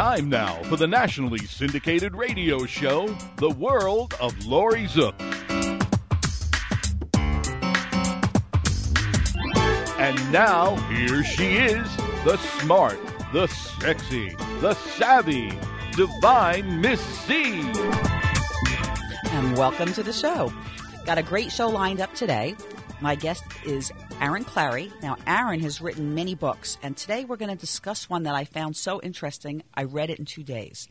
time now for the nationally syndicated radio show, The World of Laurie Zoock. And now, here she is, the smart, the sexy, the savvy, divine Miss C. And welcome to the show. Got a great show lined up today. My guest is Aaron Clarey. Now, Aaron has written many books, and today we're going to discuss one that I found so interesting. I read it in two days.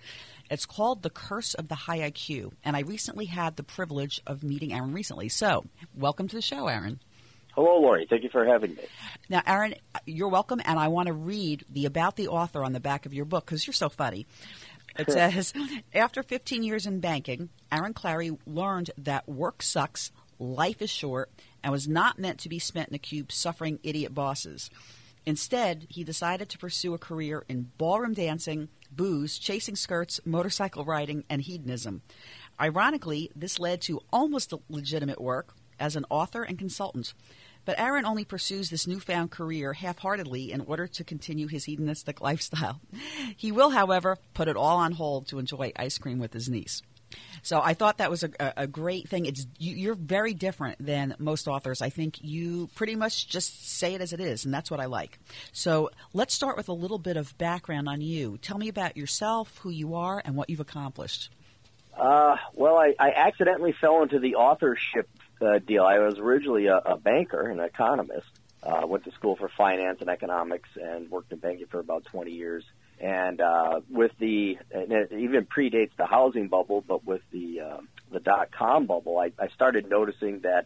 It's called The Curse of the High IQ, and I recently had the privilege of meeting Aaron recently. So, welcome to the show, Aaron. Hello, Laurie. Thank you for having me. Now, Aaron, you're welcome, and I want to read the about the author on the back of your book because you're so funny. It says, after 15 years in banking, Aaron Clarey learned that work sucks, life is short, and was not meant to be spent in the cube suffering idiot bosses. Instead, he decided to pursue a career in ballroom dancing, booze, chasing skirts, motorcycle riding, and hedonism. Ironically, this led to almost legitimate work as an author and consultant. But Aaron only pursues this newfound career half heartedly in order to continue his hedonistic lifestyle. He will, however, put it all on hold to enjoy ice cream with his niece. So I thought that was a, a great thing. It's you, are very different than most authors. I think you pretty much just say it as it is, and that's what I like. So let's start with a little bit of background on you. Tell me about yourself, who you are, and what you've accomplished. Uh, well, I, I accidentally fell into the authorship uh, deal. I was originally a, a banker, an economist. Uh, went to school for finance and economics, and worked in banking for about 20 years. And uh, with the, and it even predates the housing bubble, but with the uh, the dot com bubble, I, I started noticing that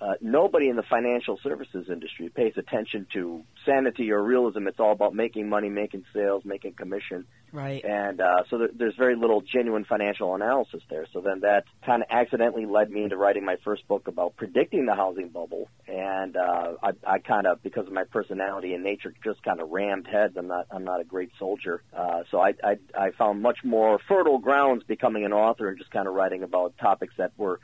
uh, nobody in the financial services industry pays attention to sanity or realism. It's all about making money, making sales, making commission. Right. And uh, so th- there's very little genuine financial analysis there. So then that kind of accidentally led me into writing my first book about predicting the housing bubble. And uh, I, I kind of, because of my personality and nature, just kind of rammed heads. I'm not, I'm not a great soldier. Uh, so I, I, I found much more fertile grounds becoming an author and just kind of writing about topics that were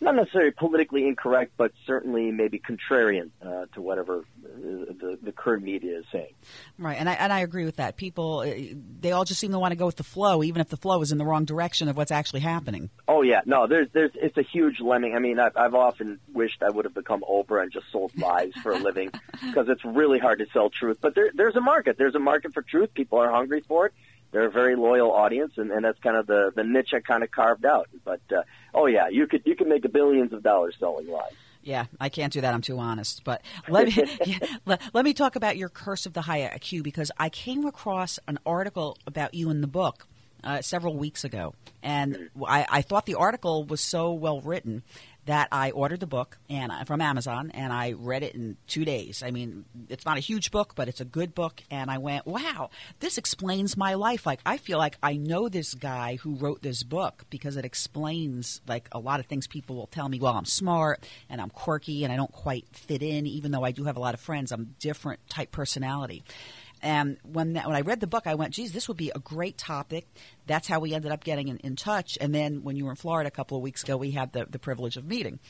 not necessarily politically incorrect, but certainly maybe contrarian uh, to whatever the, the current media is saying. Right, and I and I agree with that. People uh, they all just seem to want to go with the flow, even if the flow is in the wrong direction of what's actually happening. Oh yeah, no, there's there's it's a huge lemming. I mean, I've, I've often wished I would have become Oprah and just sold lies for a living because it's really hard to sell truth. But there, there's a market. There's a market for truth. People are hungry for it they're a very loyal audience, and, and that's kind of the the niche I kind of carved out. But uh, oh yeah, you could you can make billions of dollars selling lies. Yeah, I can't do that. I'm too honest. But let me yeah, let, let, me talk about your curse of the high IQ because I came across an article about you in the book uh, several weeks ago, and I, I thought the article was so well written that I ordered the book and from Amazon and I read it in two days. I mean, it's not a huge book, but it's a good book. And I went, wow, this explains my life. Like, I feel like I know this guy who wrote this book because it explains like a lot of things people will tell me. Well, I'm smart and I'm quirky and I don't quite fit in, even though I do have a lot of friends. I'm different type personality. And when that, when I read the book, I went, "Geez, this would be a great topic." That's how we ended up getting in, in touch. And then when you were in Florida a couple of weeks ago, we had the, the privilege of meeting.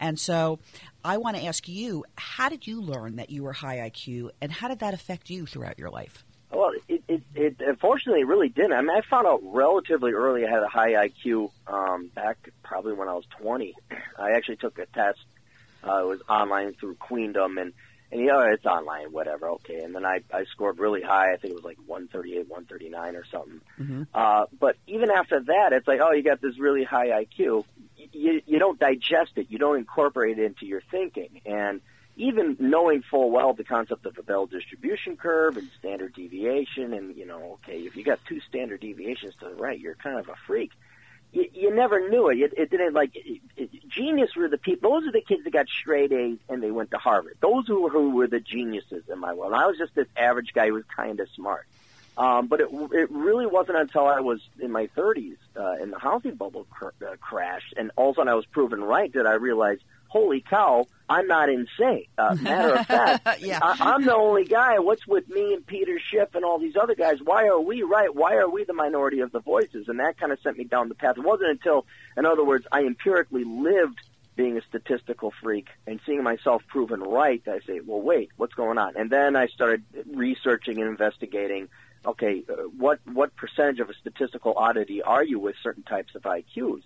And so, I want to ask you, how did you learn that you were high IQ, and how did that affect you throughout your life? Well, it, it, it unfortunately really didn't. I mean, I found out relatively early I had a high IQ um, back probably when I was 20. I actually took a test. Uh, it was online through Queendom, and and you know it's online, whatever, okay. And then I I scored really high. I think it was like 138, 139 or something. Mm-hmm. Uh, but even after that, it's like, oh, you got this really high IQ. You you don't digest it. You don't incorporate it into your thinking. And even knowing full well the concept of the Bell distribution curve and standard deviation, and you know, okay, if you got two standard deviations to the right, you're kind of a freak you, you never knew it. It, it didn't like it, it, genius were the people. Those are the kids that got straight A's and they went to Harvard. Those who, who were the geniuses in my world. I was just this average guy who was kind of smart. Um, but it it really wasn't until I was in my 30s uh, and the housing bubble cr- uh, crashed, and all of a sudden I was proven right that I realized holy cow, I'm not insane. Uh, matter of fact, yeah. I, I'm the only guy. What's with me and Peter Schiff and all these other guys? Why are we right? Why are we the minority of the voices? And that kind of sent me down the path. It wasn't until, in other words, I empirically lived being a statistical freak and seeing myself proven right, I say, well, wait, what's going on? And then I started researching and investigating okay, uh, what what percentage of a statistical oddity are you with certain types of IQs?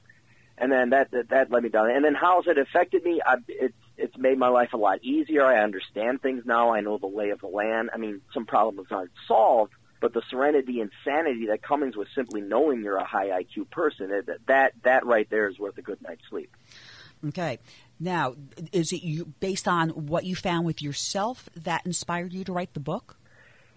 And then that that, that led me down. And then how has it affected me? I, it's it's made my life a lot easier. I understand things now. I know the lay of the land. I mean, some problems aren't solved, but the serenity and sanity that comes with simply knowing you're a high IQ person, that that that right there is worth a good night's sleep. Okay. Now, is it you based on what you found with yourself that inspired you to write the book?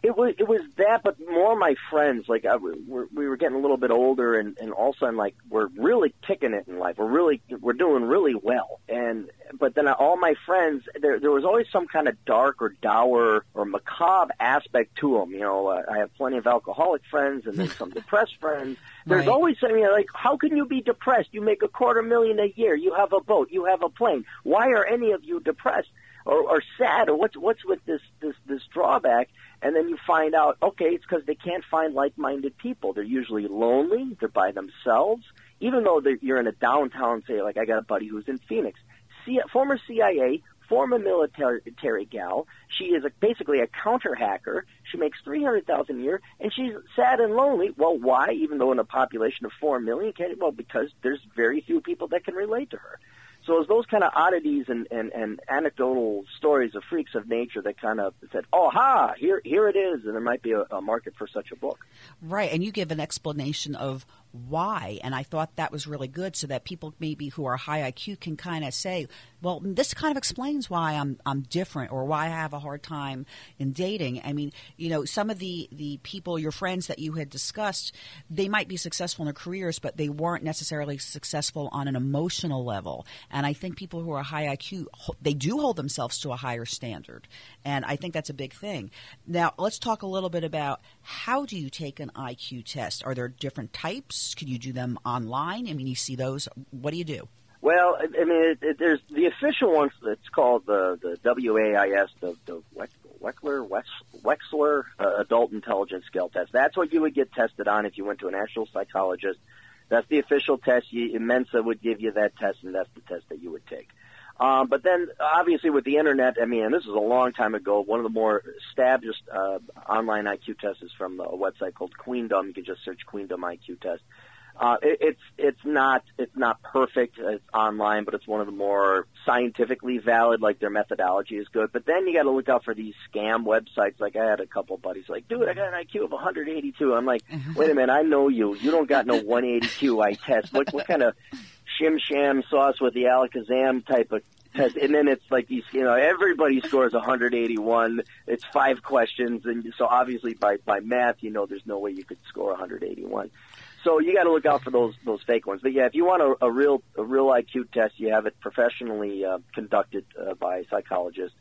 It was it was that, but more my friends. Like I, we're, we were getting a little bit older, and and all of a sudden, like we're really kicking it in life. We're really we're doing really well, and but then all my friends, there there was always some kind of dark or dour or macabre aspect to them. You know, uh, I have plenty of alcoholic friends, and then some depressed friends. There's Right. always something like, how can you be depressed? You make a quarter million a year. You have a boat. You have a plane. Why are any of you depressed or, or sad? Or what's what's with this this this drawback? And then you find out, okay, it's because they can't find like-minded people. They're usually lonely. They're by themselves. Even though you're in a downtown, say, like I got a buddy who's in Phoenix, C- former CIA, former military gal. She is a, basically a counter hacker. She makes three hundred thousand a year, and she's sad and lonely. Well, why? Even though in a population of four million, well because there's very few people that can relate to her. So it's those kind of oddities and, and, and anecdotal stories of freaks of nature that kind of said, "Oh, ha! Here, here it is," and there might be a, a market for such a book. Right, and you give an explanation of why, and I thought that was really good, so that people maybe who are high IQ can kind of say, "Well, this kind of explains why I'm I'm different, or why I have a hard time in dating." I mean, you know, some of the the people, your friends that you had discussed, they might be successful in their careers, but they weren't necessarily successful on an emotional level. And I think people who are high IQ, they do hold themselves to a higher standard, and I think that's a big thing. Now, let's talk a little bit about how do you take an IQ test? Are there different types? Can you do them online? I mean, you see those. What do you do? Well, I mean, it, it, there's the official ones. It's called the the WAIS, the the Wex- Wechsler uh, Adult Intelligence Scale Test. That's what you would get tested on if you went to an actual psychologist. That's the official test. You, Mensa would give you that test, and that's the test that you would take. Um, but then, obviously, with the internet, I mean, and this is a long time ago. One of the more established uh, online IQ tests is from a website called Queendom. You can just search Queendom IQ test. Uh, it, it's it's not it's not perfect. It's online, but it's one of the more scientifically valid. Like their methodology is good. But then you got to look out for these scam websites. Like I had a couple buddies like, dude, I got an IQ of 182. I'm like, wait a minute, I know you. You don't got no 182 I test. What what kind of shim sham sauce with the alakazam type of test? And then it's like you know, everybody scores 181. It's five questions, and so obviously by by math, you know, there's no way you could score 181. So you got to look out for those those fake ones. But yeah, if you want a, a real a real IQ test, you have it professionally uh, conducted uh, by a psychologist.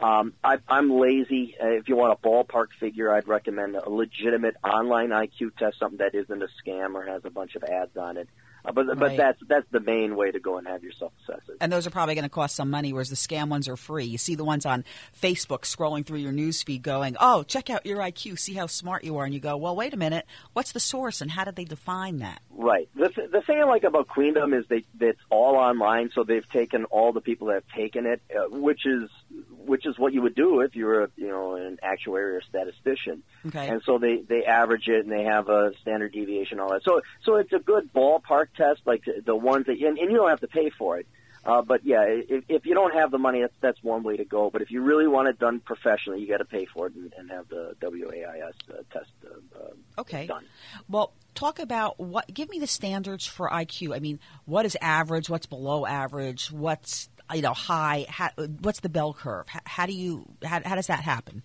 Um, I, I'm lazy. Uh, if you want a ballpark figure, I'd recommend a legitimate online IQ test, something that isn't a scam or has a bunch of ads on it. Uh, but but that's that's the main way to go and have yourself assessed. And those are probably going to cost some money, whereas the scam ones are free. You see the ones on Facebook scrolling through your news feed going, oh, check out your IQ, see how smart you are. And you go, well, wait a minute, what's the source and how did they define that? Right. The th- the thing I like about Queendom is they it's all online, so they've taken all the people that have taken it, uh, which is which is what you would do if you were a, you know an actuary or statistician. Okay. And so they they average it and they have a standard deviation all that. So so it's a good ballpark test, like the ones that and, and you don't have to pay for it. Uh, but yeah, if, if you don't have the money, that's that's one way to go. But if you really want it done professionally, you got to pay for it and, and have the WAIS uh, test uh, uh, Okay. done. Well, talk about what. Give me the standards for IQ. I mean, what is average? What's below average? What's you know high? How, what's the bell curve? How, how do you? How, how does that happen?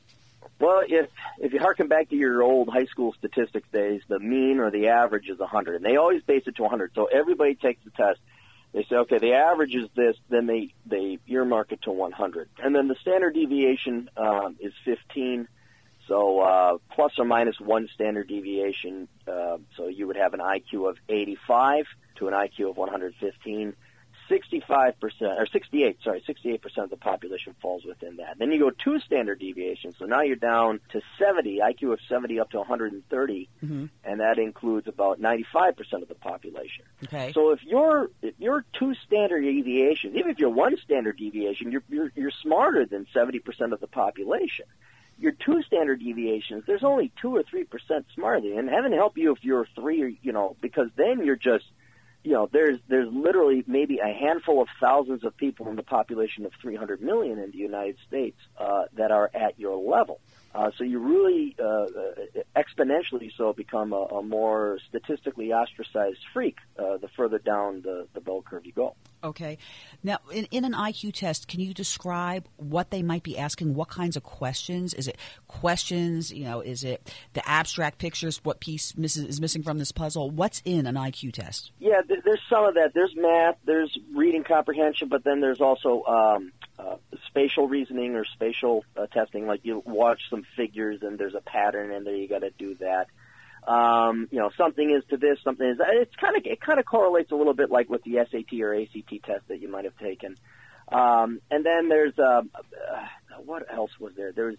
Well, if if you harken back to your old high school statistics days, the mean or the average is 100, and they always base it to 100. So everybody takes the test. They say, okay, the average is this, then they they earmark it to 100, and then the standard deviation um, is 15. So uh, plus or minus one standard deviation. Uh, so you would have an IQ of 85 to an IQ of 115. 65% or 68, sorry, 68% of the population falls within that. Then you go two standard deviations. So now you're down to 70, IQ of 70 up to 130, mm-hmm. and that includes about 95% of the population. Okay. So if you're if you're two standard deviations, even if you're one standard deviation, you're you're, you're smarter than 70% of the population. your two standard deviations, there's only two or three percent smarter. And heaven help you if you're three, or, you know, because then you're just, you know, there's there's literally maybe a handful of thousands of people in the population of 300 million in the United States uh, that are at your level. Uh, so you really uh, exponentially so become a, a more statistically ostracized freak uh, the further down the, the bell curve you go. Okay. Now, in, in an IQ test, can you describe what they might be asking? What kinds of questions? Is it questions? You know, is it the abstract pictures? What piece misses, is missing from this puzzle? What's in an IQ test? Yeah, there's some of that. There's math, there's reading comprehension, but then there's also um, uh, spatial reasoning or spatial uh, testing. Like you watch some figures and there's a pattern, and there you got to do that. Um, you know, something is to this, something is. It's kind of it kind of correlates a little bit like with the SAT or ACT test that you might have taken. Um, and then there's uh, uh, what else was there? There's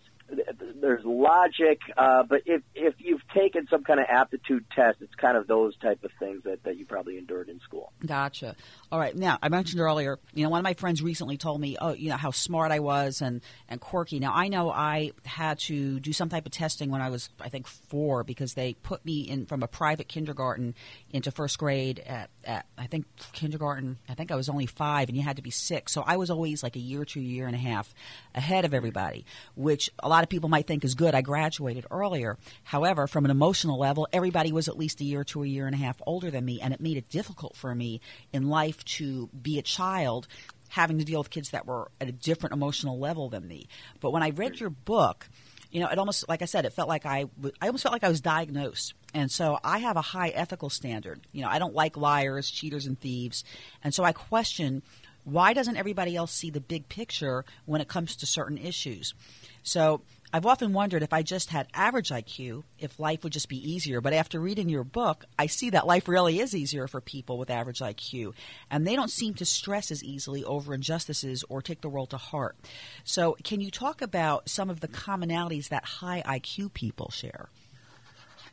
there's logic, uh, but if if you've taken some kind of aptitude test, it's kind of those type of things that, that you probably endured in school. Gotcha. All right. Now I mentioned earlier, you know, one of my friends recently told me, oh, you know, how smart I was and and quirky. Now I know I had to do some type of testing when I was, I think, four because they put me in from a private kindergarten into first grade at, at I think kindergarten. I think I was only five, and you had to be six. So I was always like a year a year and a half ahead of everybody, which a lot of people might think is good. I graduated earlier. However, from an emotional level, everybody was at least a year to a year and a half older than me, and it made it difficult for me in life to be a child having to deal with kids that were at a different emotional level than me. But when I read your book, you know, it almost, like I said, it felt like I, I almost felt like I was diagnosed. And so I have a high ethical standard. You know, I don't like liars, cheaters, and thieves. And so I question why doesn't everybody else see the big picture when it comes to certain issues? So I've often wondered if I just had average IQ, if life would just be easier. But after reading your book, I see that life really is easier for people with average IQ. And they don't seem to stress as easily over injustices or take the world to heart. So, can you talk about some of the commonalities that high IQ people share?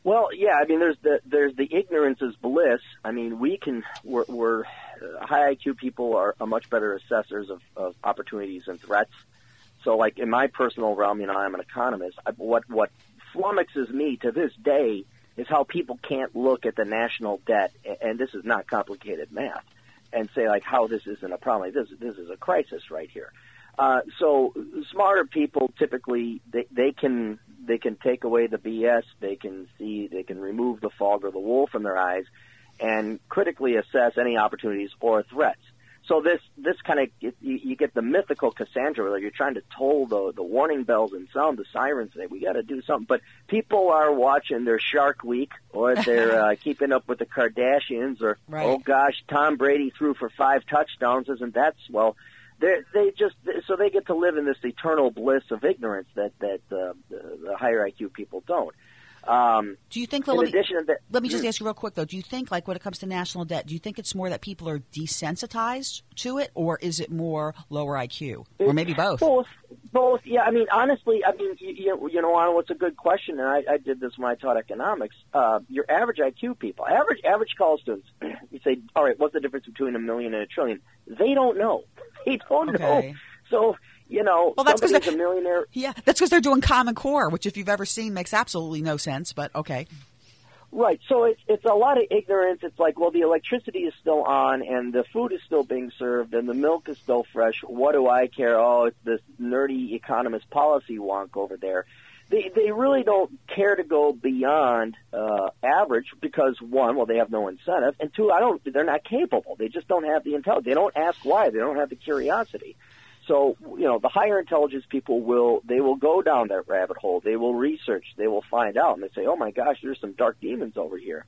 Well, yeah, I mean, there's the there's the ignorance is bliss. I mean, we can we're, we're uh, high IQ people are, are much better assessors of, of opportunities and threats so, like in my personal realm, you know, I'm an economist. I, what what flummoxes me to this day is how people can't look at the national debt, and this is not complicated math, and say like how this isn't a problem. This this is a crisis right here. Uh, so smarter people typically they, they can they can take away the BS. They can see they can remove the fog or the wool from their eyes, and critically assess any opportunities or threats. So this this kind of you, you get the mythical Cassandra where you're trying to toll the the warning bells and sound the sirens. Say we got to do something, but people are watching their Shark Week or they're uh, keeping up with the Kardashians or right. oh gosh, Tom Brady threw for five touchdowns. Isn't that well? They they just so they get to live in this eternal bliss of ignorance that that uh, the, the higher IQ people don't. Um, do you think? In let me, that, let me just ask you real quick though. Do you think, like, when it comes to national debt, do you think it's more that people are desensitized to it, or is it more lower IQ, or maybe both? Both, both. Yeah, I mean, honestly, I mean, you, you know, I what's a good question, and I, I did this when I taught economics. Uh, your average IQ people, average average college students, you say, all right, what's the difference between a million and a trillion? They don't know. They don't okay. know. So you know, well, that's somebody's a millionaire. Yeah, that's because they're doing Common Core, which, if you've ever seen, makes absolutely no sense. But okay. Right. So it's it's a lot of ignorance. It's like, well, the electricity is still on, and the food is still being served, and the milk is still fresh. What do I care? Oh, it's this nerdy economist policy wonk over there. They they really don't care to go beyond uh, average because one, well, they have no incentive, and two, I don't. They're not capable. They just don't have the intelligence. They don't ask why. They don't have the curiosity. So, you know, the higher intelligence people will, they will go down that rabbit hole. They will research. They will find out. And they say, oh my gosh, there's some dark demons over here.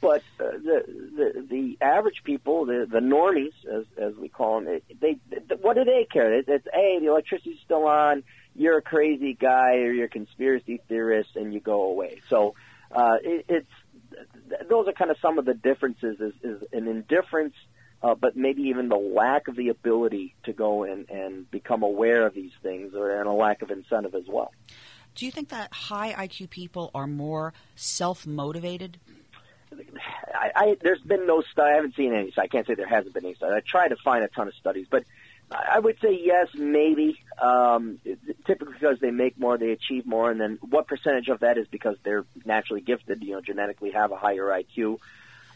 But uh, the, the the average people, the the normies, as as we call them, they, they what do they care? It's, it's hey, the electricity's still on. You're a crazy guy, or you're a conspiracy theorist, and you go away. So uh, it, it's those are kind of some of the differences. Is, is an indifference uh, but maybe even the lack of the ability to go and, and become aware of these things, or and a lack of incentive as well. Do you think that high IQ people are more self motivated? I, I, there's been no study. I haven't seen any. So I can't say there hasn't been any study. I tried to find a ton of studies, but I would say yes, maybe. Um, typically because they make more, they achieve more, and then what percentage of that is because they're naturally gifted, you know, genetically have a higher IQ,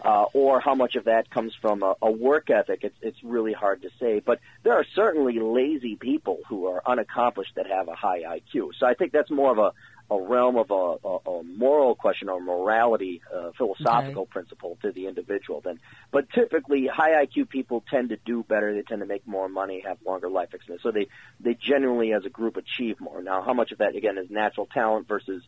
uh, or how much of that comes from a, a work ethic. It's it's really hard to say. But there are certainly lazy people who are unaccomplished that have a high IQ. So I think that's more of a a realm of a, a, a moral question or morality, uh, philosophical okay. principle to the individual. Then, but typically, high IQ people tend to do better. They tend to make more money, have longer life expectancy. So they they generally, as a group, achieve more. Now, how much of that again is natural talent versus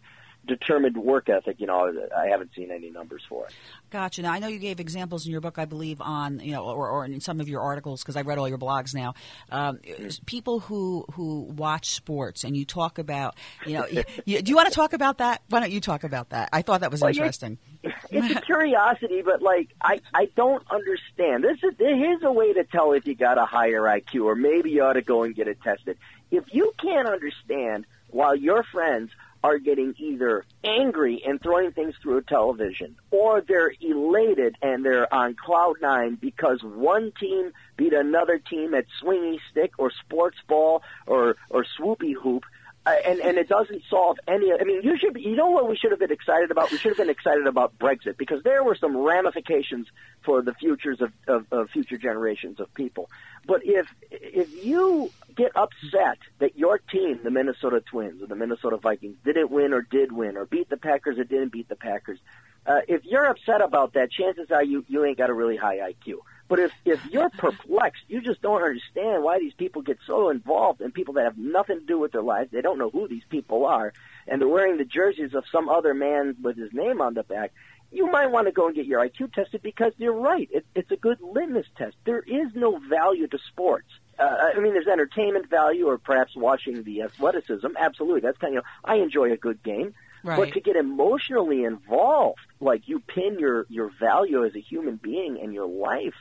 determined work ethic, you know, I haven't seen any numbers for it. Gotcha. Now, I know you gave examples in your book, I believe, on, you know, or, or in some of your articles, because I read all your blogs now. Um, people who, who watch sports, and you talk about, you know, you, do you want to talk about that? Why don't you talk about that? I thought that was well, interesting. It's a curiosity, but, like, I, I don't understand. This is, here's a way to tell if you got a higher IQ, or maybe you ought to go and get it tested. If you can't understand while your friends are getting either angry and throwing things through a television, or they're elated and they're on cloud nine because one team beat another team at swingy stick or sports ball or or swoopy hoop, and and it doesn't solve any. I mean, you should. Be, you know what we should have been excited about? We should have been excited about Brexit because there were some ramifications for the futures of, of, of future generations of people. But if if you get upset that your team, the Minnesota Twins or the Minnesota Vikings, didn't win or did win or beat the Packers or didn't beat the Packers, uh, if you're upset about that, chances are you you ain't got a really high IQ. But if if you're perplexed, you just don't understand why these people get so involved in people that have nothing to do with their lives. They don't know who these people are, and they're wearing the jerseys of some other man with his name on the back. You might want to go and get your IQ tested because you're right. It, it's a good litmus test. There is no value to sports. Uh, I mean, there's entertainment value, or perhaps watching the athleticism. Absolutely, that's kind of. You know, I enjoy a good game, right. but to get emotionally involved, like you pin your your value as a human being and your life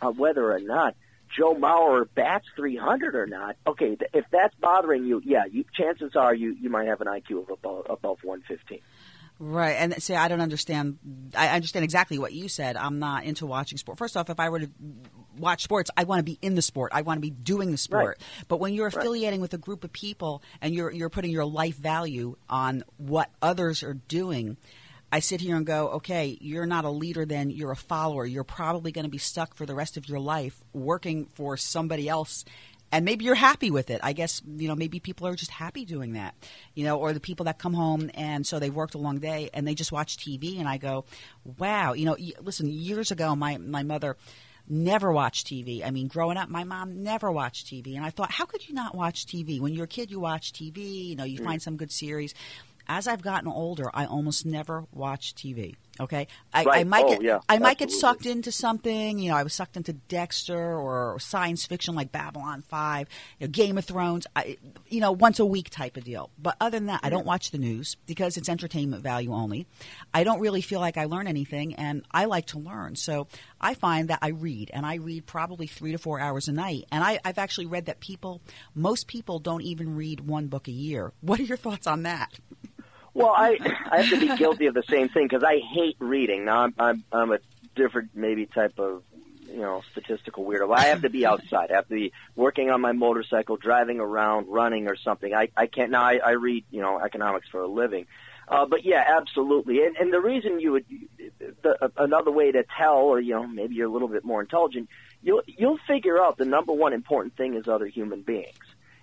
uh, whether or not Joe Mauer bats 300 or not. Okay, th- if that's bothering you, yeah, you, chances are you you might have an IQ of above, above 115. Right, and see, I don't understand. I understand exactly what you said. I'm not into watching sport. First off, if I were to watch sports, I want to be in the sport. I want to be doing the sport. Right. But when you're affiliating right. with a group of people and you're you're putting your life value on what others are doing, I sit here and go, okay, you're not a leader, then you're a follower. You're probably going to be stuck for the rest of your life working for somebody else. And maybe you're happy with it. I guess, you know, maybe people are just happy doing that, you know, or the people that come home and so they worked a long day and they just watch TV. And I go, wow, you know, listen, years ago, my, my mother, never watched TV. I mean, growing up, my mom never watched TV. And I thought, how could you not watch TV? When you're a kid, you watch TV, you know, you mm. find some good series as I've gotten older, I almost never watch TV. Okay, I, right. I might oh, get yeah, I might absolutely. get sucked into something. You know, I was sucked into Dexter or science fiction like Babylon Five, you know, Game of Thrones. I, you know, once a week type of deal. But other than that, I don't watch the news because it's entertainment value only. I don't really feel like I learn anything, and I like to learn. So I find that I read, and I read probably three to four hours a night. And I, I've actually read that people, most people, don't even read one book a year. What are your thoughts on that? Well, I I have to be guilty of the same thing because I hate reading. Now I'm I'm I'm a different maybe type of you know statistical weirdo. I have to be outside. I have to be working on my motorcycle, driving around, running or something. I I can't now. I, I read you know economics for a living. Uh, but yeah, absolutely. And, and the reason you would, the, another way to tell, or you know, maybe you're a little bit more intelligent, you'll you'll figure out the number one important thing is other human beings.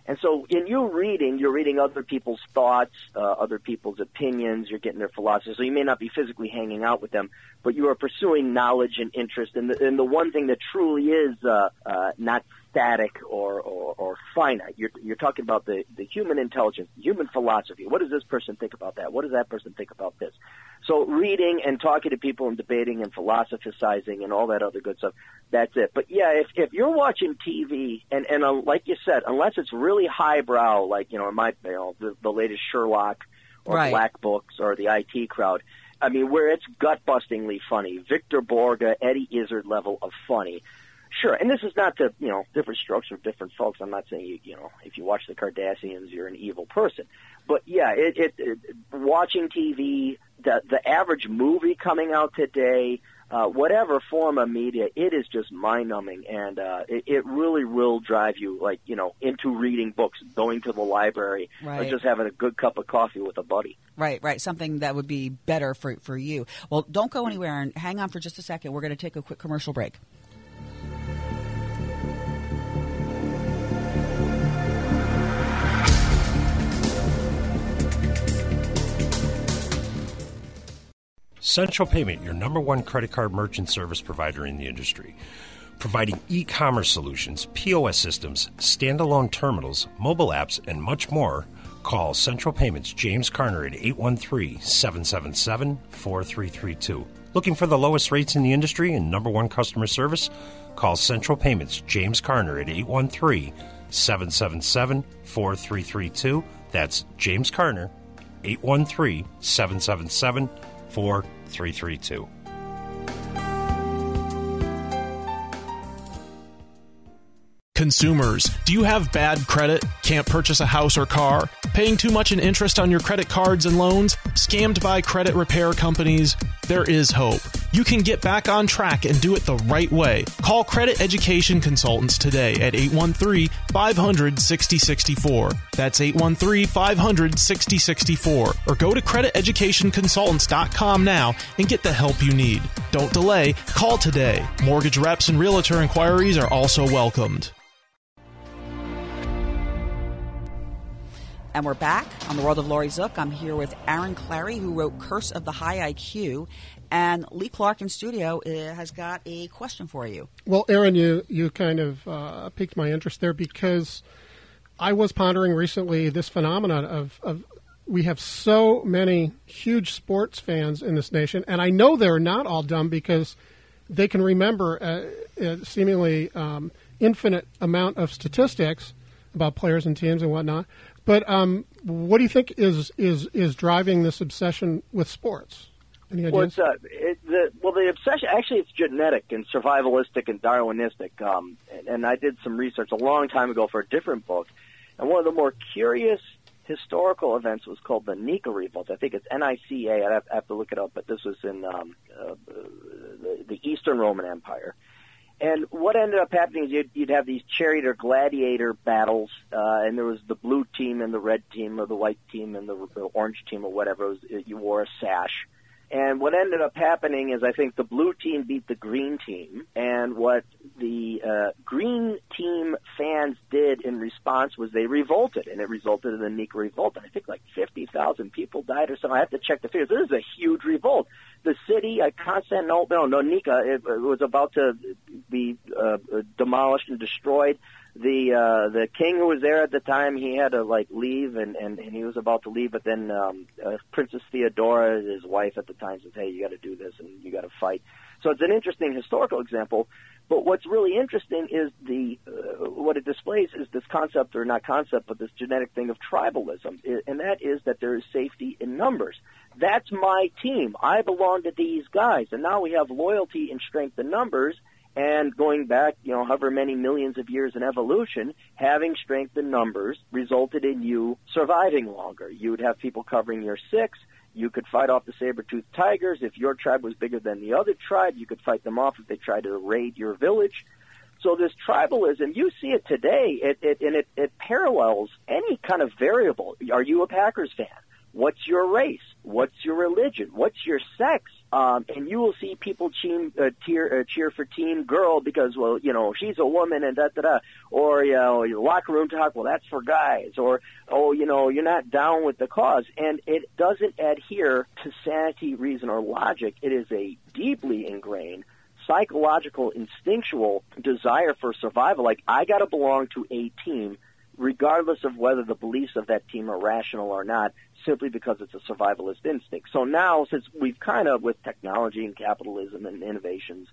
And so in you reading, you're reading other people's thoughts, uh, other people's opinions, you're getting their philosophy. So you may not be physically hanging out with them, but you are pursuing knowledge and interest. And the, and the one thing that truly is uh, uh, not static or, or, or finite. You're, you're talking about the, the human intelligence, human philosophy. What does this person think about that? What does that person think about this? So reading and talking to people and debating and philosophizing and all that other good stuff, that's it. But yeah, if, if you're watching TV and, and uh, like you said, unless it's really highbrow, like, you know, my, you know, the, the latest Sherlock or right. Black Books or the IT crowd, I mean, where it's gut bustingly funny, Victor Borge, Eddie Izzard level of funny Sure, and this is not to you know different strokes for different folks. I'm not saying you you know if you watch the Kardashians you're an evil person, but yeah, it, it, it watching TV, the the average movie coming out today, uh, whatever form of media, it is just mind numbing, and uh, it, it really will drive you, like you know, into reading books, going to the library, Right. or just having a good cup of coffee with a buddy. Right, right. Something that would be better for, for you. Well, don't go anywhere and hang on for just a second. We're going to take a quick commercial break. Central Payment, your number one credit card merchant service provider in the industry. Providing e commerce solutions, POS systems, standalone terminals, mobile apps, and much more. Call Central Payments James Carner at 813 777 4332. Looking for the lowest rates in the industry and number one customer service? Call Central Payments James Carner at 813 777 4332. That's James Carner, 813 777 4332. 332. Consumers, do you have bad credit? Can't purchase a house or car? Paying too much in interest on your credit cards and loans? Scammed by credit repair companies? There is hope. You can get back on track and do it the right way. Call Credit Education Consultants today at 813 500 6064. That's 813 500 6064. Or go to crediteducationconsultants.com now and get the help you need. Don't delay, call today. Mortgage reps and realtor inquiries are also welcomed. And we're back on the world of Laurie Zoock. I'm here with Aaron Clarey, who wrote Curse of the High IQ. And Lee Clark in studio uh, has got a question for you. Well, Aaron, you you kind of uh, piqued my interest there because I was pondering recently this phenomenon of, of we have so many huge sports fans in this nation, and I know they're not all dumb because they can remember a, a seemingly um, infinite amount of statistics about players and teams and whatnot. But um, what do you think is is is driving this obsession with sports? Any ideas? Well, it's, uh, it, the, well, the obsession actually it's genetic and survivalistic and Darwinistic. Um, and, and I did some research a long time ago for a different book, and one of the more curious historical events was called the Nika Revolt. I think it's N-I-C-A. I have, I have to look it up, but this was in um, uh, the, the Eastern Roman Empire. And what ended up happening is you'd, you'd have these chariot or gladiator battles, uh, and there was the blue team and the red team, or the white team and the, the orange team, or whatever. It was, you wore a sash. And what ended up happening is I think the blue team beat the green team, and what the uh, green team fans did in response was they revolted, and it resulted in the Nika revolt. And I think like 50,000 people died or something. I have to check the figures. This is a huge revolt. The city, uh, Constantinople, no, no, Nika, it, it was about to be uh, demolished and destroyed the uh the king who was there at the time he had to like leave and and, and he was about to leave but then um uh, princess theodora his wife at the time says hey you got to do this and you got to fight. So it's an interesting historical example but what's really interesting is the uh, what it displays is this concept or not concept but this genetic thing of tribalism and that is that there is safety in numbers. That's my team. I belong to these guys and now we have loyalty and strength in numbers and going back, you know, however many millions of years in evolution, having strength in numbers resulted in you surviving longer. You would have people covering your six. You could fight off the saber-toothed tigers. If your tribe was bigger than the other tribe, you could fight them off if they tried to raid your village. So this tribalism, you see it today, it, it, and it, it parallels any kind of variable. Are you a Packers fan? What's your race? What's your religion? What's your sex? Um, and you will see people cheer, uh, cheer, uh, cheer for Team Girl because, well, you know, she's a woman and da da da. Or, you know, your locker room talk, well, that's for guys. Or, oh, you know, you're not down with the cause. And it doesn't adhere to sanity, reason, or logic. It is a deeply ingrained psychological, instinctual desire for survival. Like, I got to belong to a team regardless of whether the beliefs of that team are rational or not, simply because it's a survivalist instinct. So now, since we've kind of, with technology and capitalism and innovations,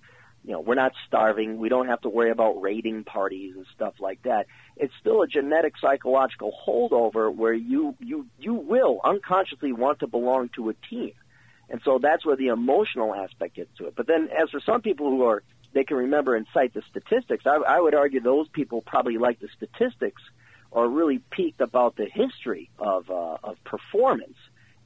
you know, we're not starving. We don't have to worry about raiding parties and stuff like that. It's still a genetic psychological holdover where you you you will unconsciously want to belong to a team, and so that's where the emotional aspect gets to it. But then, as for some people who are they can remember and cite the statistics, I, I would argue those people probably like the statistics are really peaked about the history of uh, of performance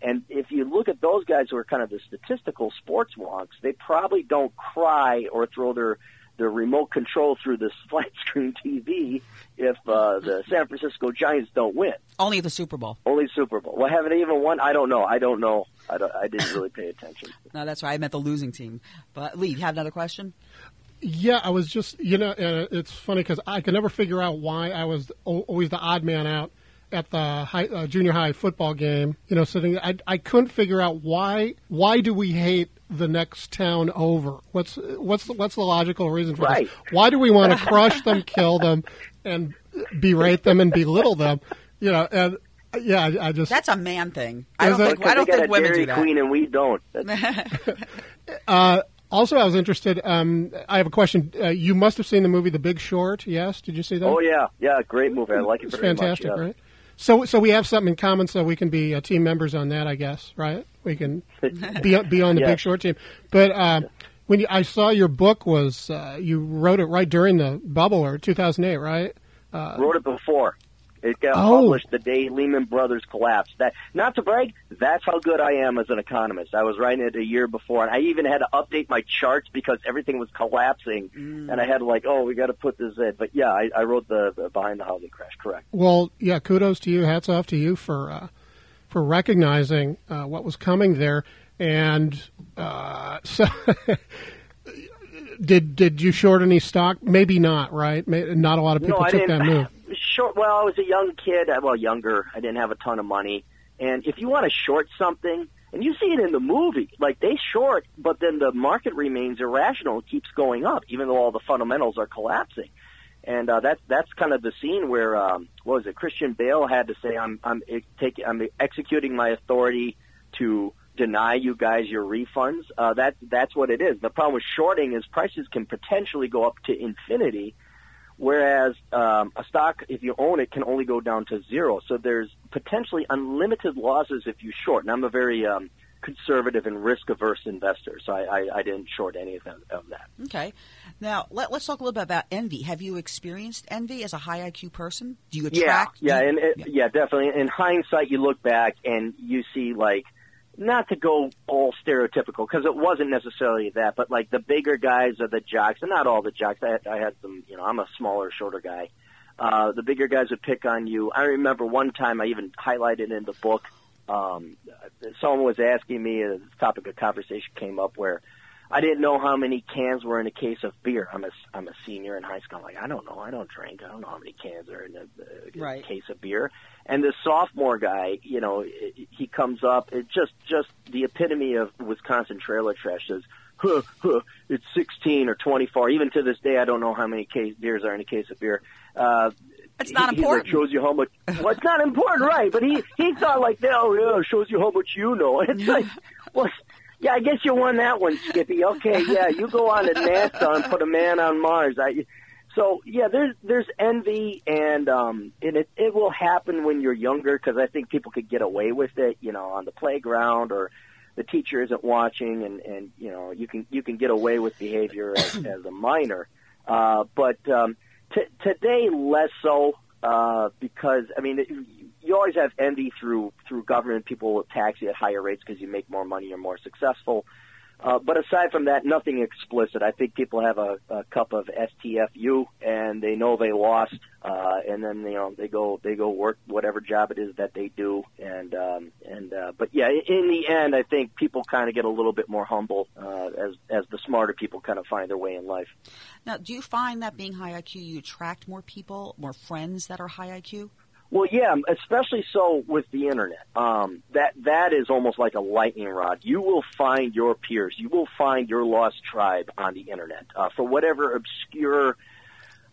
And if you look at those guys who are kind of the statistical sports wonks, they probably don't cry or throw their their remote control through this flat screen TV if uh, the San Francisco Giants don't win. Only the Super Bowl. Only Super Bowl. Well, haven't they even won? I don't know. I don't know. I, don't, I didn't really pay attention. No, that's right. I meant the losing team. But Lee, you have another question? Yeah, I was just you know, and it's funny because I could never figure out why I was always the odd man out at the high, uh, junior high football game. You know, sitting. I I couldn't figure out why why do we hate the next town over? What's what's the, what's the logical reason for Right. this? Why do we want to crush them, kill them, and berate them and belittle them? You know, and yeah, I, I just That's a man thing. I don't it? think I don't think women do that. Queen and we don't. Uh, also, I was interested. Um, I have a question. Uh, you must have seen the movie The Big Short. Yes, did you see that? oh yeah, yeah, great movie. I like it it's very fantastic, much. yeah. right? So, so we have something in common, so we can be uh, team members on that, I guess, right? We can be be on the Yeah. Big Short team. But uh, when you, I saw your book was uh, you wrote it right during the bubble or 2008, right? Wrote it before. It got Oh. published the day Lehman Brothers collapsed. That not to brag, that's how good I am as an economist. I was writing it a year before, and I even had to update my charts because everything was collapsing, and I had to like, oh, we got to put this in. But yeah, I, I wrote the, the behind the housing crash. Correct. Well, yeah, kudos to you. Hats off to you for uh, for recognizing uh, what was coming there. And uh, so, did did you short any stock? Maybe not, right? Not a lot of people no, took that move. Short. Well, I was a young kid. uh, Well, younger. I didn't have a ton of money. And if you want to short something, and you see it in the movie, like they short, but then the market remains irrational. It keeps going up, even though all the fundamentals are collapsing. And uh, that's that's kind of the scene where um, what was it? Christian Bale had to say, "I'm I'm taking I'm executing my authority to deny you guys your refunds." Uh, that that's what it is. The problem with shorting is prices can potentially go up to infinity, whereas um, a stock, if you own it, can only go down to zero. So there's potentially unlimited losses if you short. And I'm a very um, conservative and risk averse investor, so I, I, I didn't short any of, them, of that. Okay. Now let, us talk a little bit about envy. Have you experienced envy as a high IQ person? Do you attract? Yeah, yeah, do- and it, yeah. definitely. In hindsight, you look back and you see like not to go all stereotypical because it wasn't necessarily that, but like the bigger guys are the jocks, and not all the jocks. I had, I had some, you know, I'm a smaller, shorter guy. Uh, the bigger guys would pick on you. I remember one time I even highlighted in the book. Um, someone was asking me, a topic of conversation came up where I didn't know how many cans were in a case of beer. I'm a I'm a senior in high school. I'm like, I don't know. I don't drink. I don't know how many cans are in a, a Right. case of beer. And this sophomore guy, you know, he comes up. It just just the epitome of Wisconsin trailer trash. Says, huh, huh, it's 16 or 24. Even to this day, I don't know how many case beers are in a case of beer. Uh, It's not he, he, important. like, shows you how much. Well, it's not important, right? But he he thought like, oh yeah, shows you how much you know. It's like, well, yeah, I guess you won that one, Skippy. Okay, yeah, you go on to NASA and put a man on Mars. I, so yeah, there's there's envy, and um, and it it will happen when you're younger because I think people could get away with it, you know, on the playground or the teacher isn't watching, and and you know you can you can get away with behavior as, as a minor, uh, but um, t- today less so uh, because I mean. It, you always have envy through through government. People will tax you at higher rates because you make more money, you're more successful. Uh, but aside from that, nothing explicit. I think people have a, a cup of STFU and they know they lost, uh, and then you know they go they go work whatever job it is that they do, and um, and uh, but yeah, in the end, I think people kind of get a little bit more humble uh, as as the smarter people kind of find their way in life. Now, do you find that being high IQ, you attract more people, more friends that are high IQ? Well, yeah, especially so with the internet. Um, that that is almost like a lightning rod. You will find your peers. You will find your lost tribe on the internet uh, for whatever obscure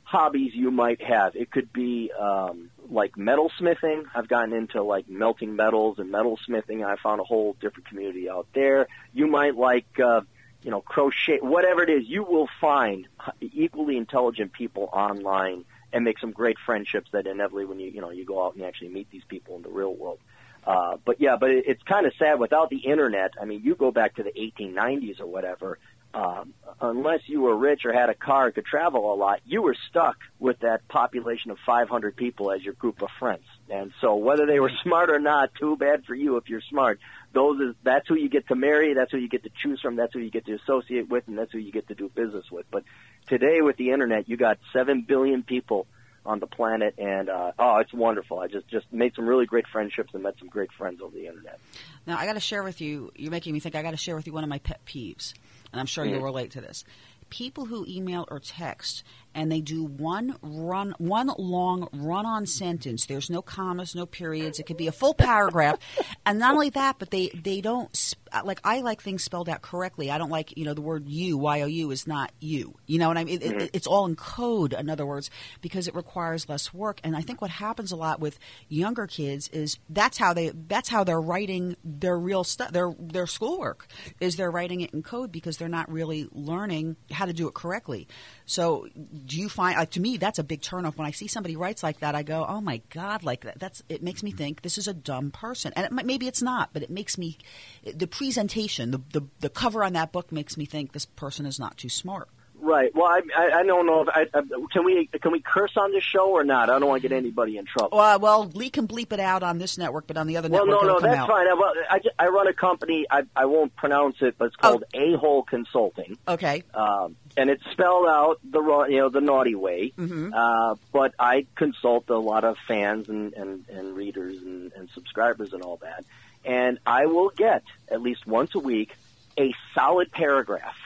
hobbies you might have. It could be um, like metalsmithing. I've gotten into like melting metals and metalsmithing. I found a whole different community out there. You might like. Uh, you know, crochet, whatever it is, you will find equally intelligent people online and make some great friendships that inevitably when you you know you go out and you actually meet these people in the real world. Uh, but yeah, but it, it's kind of sad without the internet. I mean, you go back to the 1890s or whatever. um, unless you were rich or had a car and could travel a lot, you were stuck with that population of 500 people as your group of friends. And so, whether they were smart or not, too bad for you if you're smart. Those is that's who you get to marry, that's who you get to choose from, that's who you get to associate with, and that's who you get to do business with. But today, with the internet, you got seven billion people on the planet, and uh, oh, it's wonderful. I just just made some really great friendships and met some great friends over the internet. Now, I got to share with you. You're making me think. I got to share with you one of my pet peeves, and I'm sure Mm. you'll relate to this. People who email or text and they do one run, one long run-on sentence. There's no commas, no periods. It could be a full paragraph, and not only that, but they they don't sp- like. I like things spelled out correctly. I don't like you know the word you y o u is not you. You know what I mean? It, it, mm-hmm. it's all in code. In other words, because it requires less work. And I think what happens a lot with younger kids is that's how they that's how they're writing their real stuff. Their their schoolwork is they're writing it in code because they're not really learning how to do it correctly. So, do you find like to me that's a big turnoff when I see somebody writes like that? I go, oh my god, like that. That's it makes me think this is a dumb person, and it, might- maybe it's not, but it makes me the presentation, the, the the cover on that book makes me think this person is not too smart. Right. Well, I I, I don't know if I, I can we can we curse on this show or not. I don't want to get anybody in trouble. Well, well, Lee can bleep it out on this network, but on the other Well, network, no, no, that's out. fine. I, well, I, I run a company. I, I won't pronounce it, but it's Oh. called A Hole Consulting, Okay. um, and it's spelled out the wrong, you know, the naughty way. Mm-hmm. Uh, but I consult a lot of fans and and, and readers and, and subscribers and all that, and I will get at least once a week a solid paragraph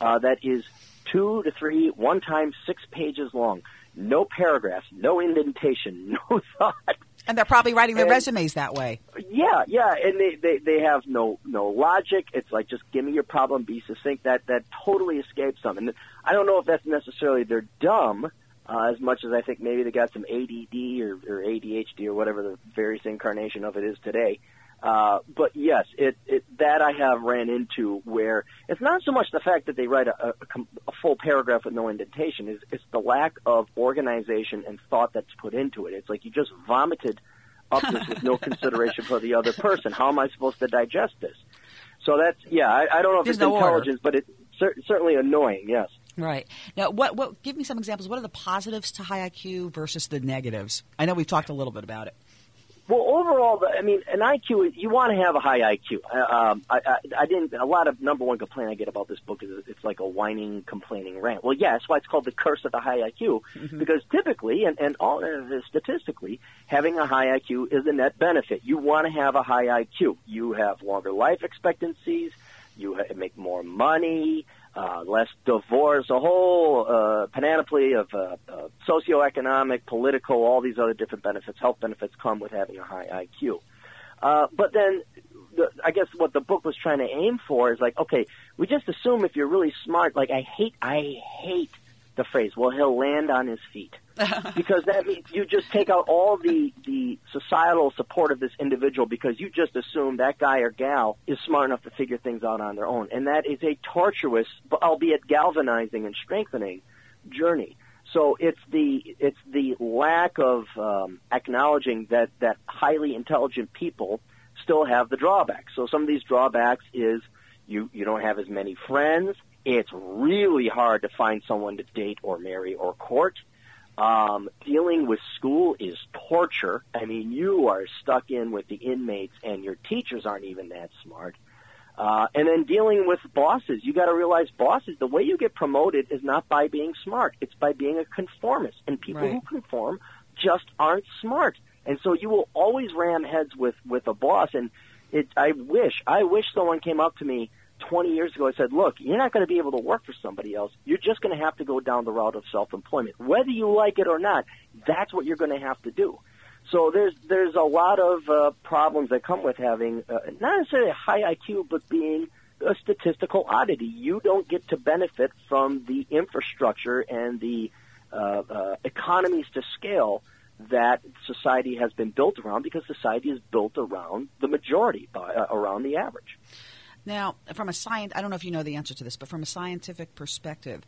uh, that is two to three, one time six pages long. No paragraphs, no indentation, no thought. And they're probably writing their And- resumes that way. Yeah, yeah, and they, they they have no no logic. It's like just give me your problem, be succinct. That that totally escapes them, and I don't know if that's necessarily they're dumb uh, as much as I think maybe they got some ADD or, or ADHD or whatever the various incarnation of it is today. Uh, Uh, but yes, it, it that I have ran into where it's not so much the fact that they write a, a, a full paragraph with no indentation. Is it's the lack of organization and thought that's put into it. It's like you just vomited up this with no consideration for the other person. How am I supposed to digest this? So that's yeah. I, I don't know if There's it's no order. intelligence, but it's cer- certainly annoying. Yes. Right. Now, what, what, give me some examples. What are the positives to high IQ versus the negatives? I know we've talked a little bit about it. Well, overall, I mean, an IQ. You want to have a high IQ. Uh, um, I, I, I didn't. A lot of number one complaint I get about this book is it's like a whining, complaining rant. Well, yeah, that's why it's called the curse of the high IQ. Because typically, and and all uh, statistically, having a high IQ is a net benefit. You want to have a high IQ. You have longer life expectancies. You ha- make more money. Uh, less divorce, a whole uh, panoply of uh, uh, socioeconomic, political, all these other different benefits, health benefits come with having a high IQ. Uh, but then, the, I guess what the book was trying to aim for is like, okay, we just assume if you're really smart. Like, I hate, I hate the phrase. Well, he'll land on his feet because that means you just take out all the the societal support of this individual because you just assume that guy or gal is smart enough to figure things out on their own, and that is a tortuous, albeit galvanizing and strengthening journey. So it's the it's the lack of um, acknowledging that that highly intelligent people still have the drawbacks. So some of these drawbacks is you you don't have as many friends. It's really hard to find someone to date or marry or court. Um, dealing with school is torture. I mean, you are stuck in with the inmates, and your teachers aren't even that smart. Uh, and then dealing with bosses, you got to realize bosses. The way you get promoted is not by being smart; it's by being a conformist. And people Right. who conform just aren't smart. And so you will always ram heads with with a boss. And it, I wish, I wish someone came up to me 20 years ago I said, "Look, you're not going to be able to work for somebody else. You're just going to have to go down the route of self-employment, whether you like it or not. That's what you're going to have to do." So there's there's a lot of uh, problems that come with having uh, not necessarily a high IQ, but being a statistical oddity. You don't get to benefit from the infrastructure and the uh, uh, economies to scale that society has been built around because society is built around the majority, by, uh, around the average. Now, from a science, I don't know if you know the answer to this, but from a scientific perspective,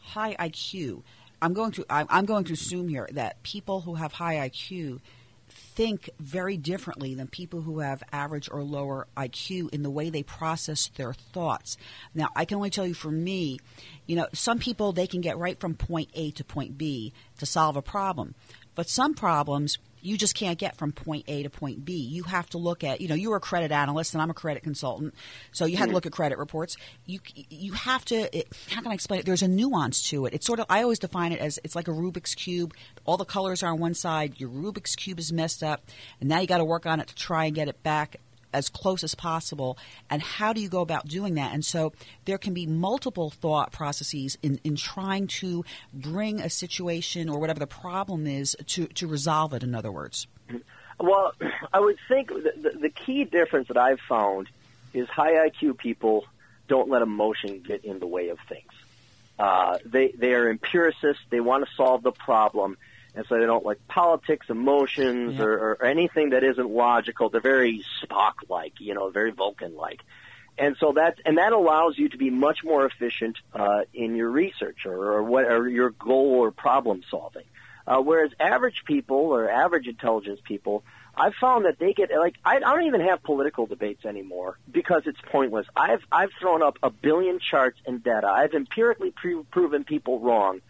high IQ. I'm going to I'm going to assume here that people who have high IQ think very differently than people who have average or lower IQ in the way they process their thoughts. Now, I can only tell you for me, you know, some people they can get right from point A to point B to solve a problem. But some problems you just can't get from point A to point B. You have to look at, you know, you're a credit analyst and I'm a credit consultant, so you had to mm-hmm. look at credit reports. You you have to. It, how can I explain it? There's a nuance to it. It's sort of I always define it as it's like a Rubik's cube. All the colors are on one side. Your Rubik's cube is messed up, and now you got to work on it to try and get it back as close as possible and how do you go about doing that? And so there can be multiple thought processes in, in trying to bring a situation or whatever the problem is to, to resolve it in other words. Well i would think the, the, key difference that i've found is high iq people don't let emotion get in the way of things. Uh, they they are empiricists. They want to solve the problem and so they don't like politics, emotions, or, or anything that isn't logical. They're very Spock-like, you know, very Vulcan-like, and so that and that allows you to be much more efficient uh, in your research or, or what or your goal or problem solving. Uh, whereas average people or average intelligence people, I've found that they get like I, I don't even have political debates anymore because it's pointless. I've I've thrown up a billion charts and data. I've empirically pre- proven people wrong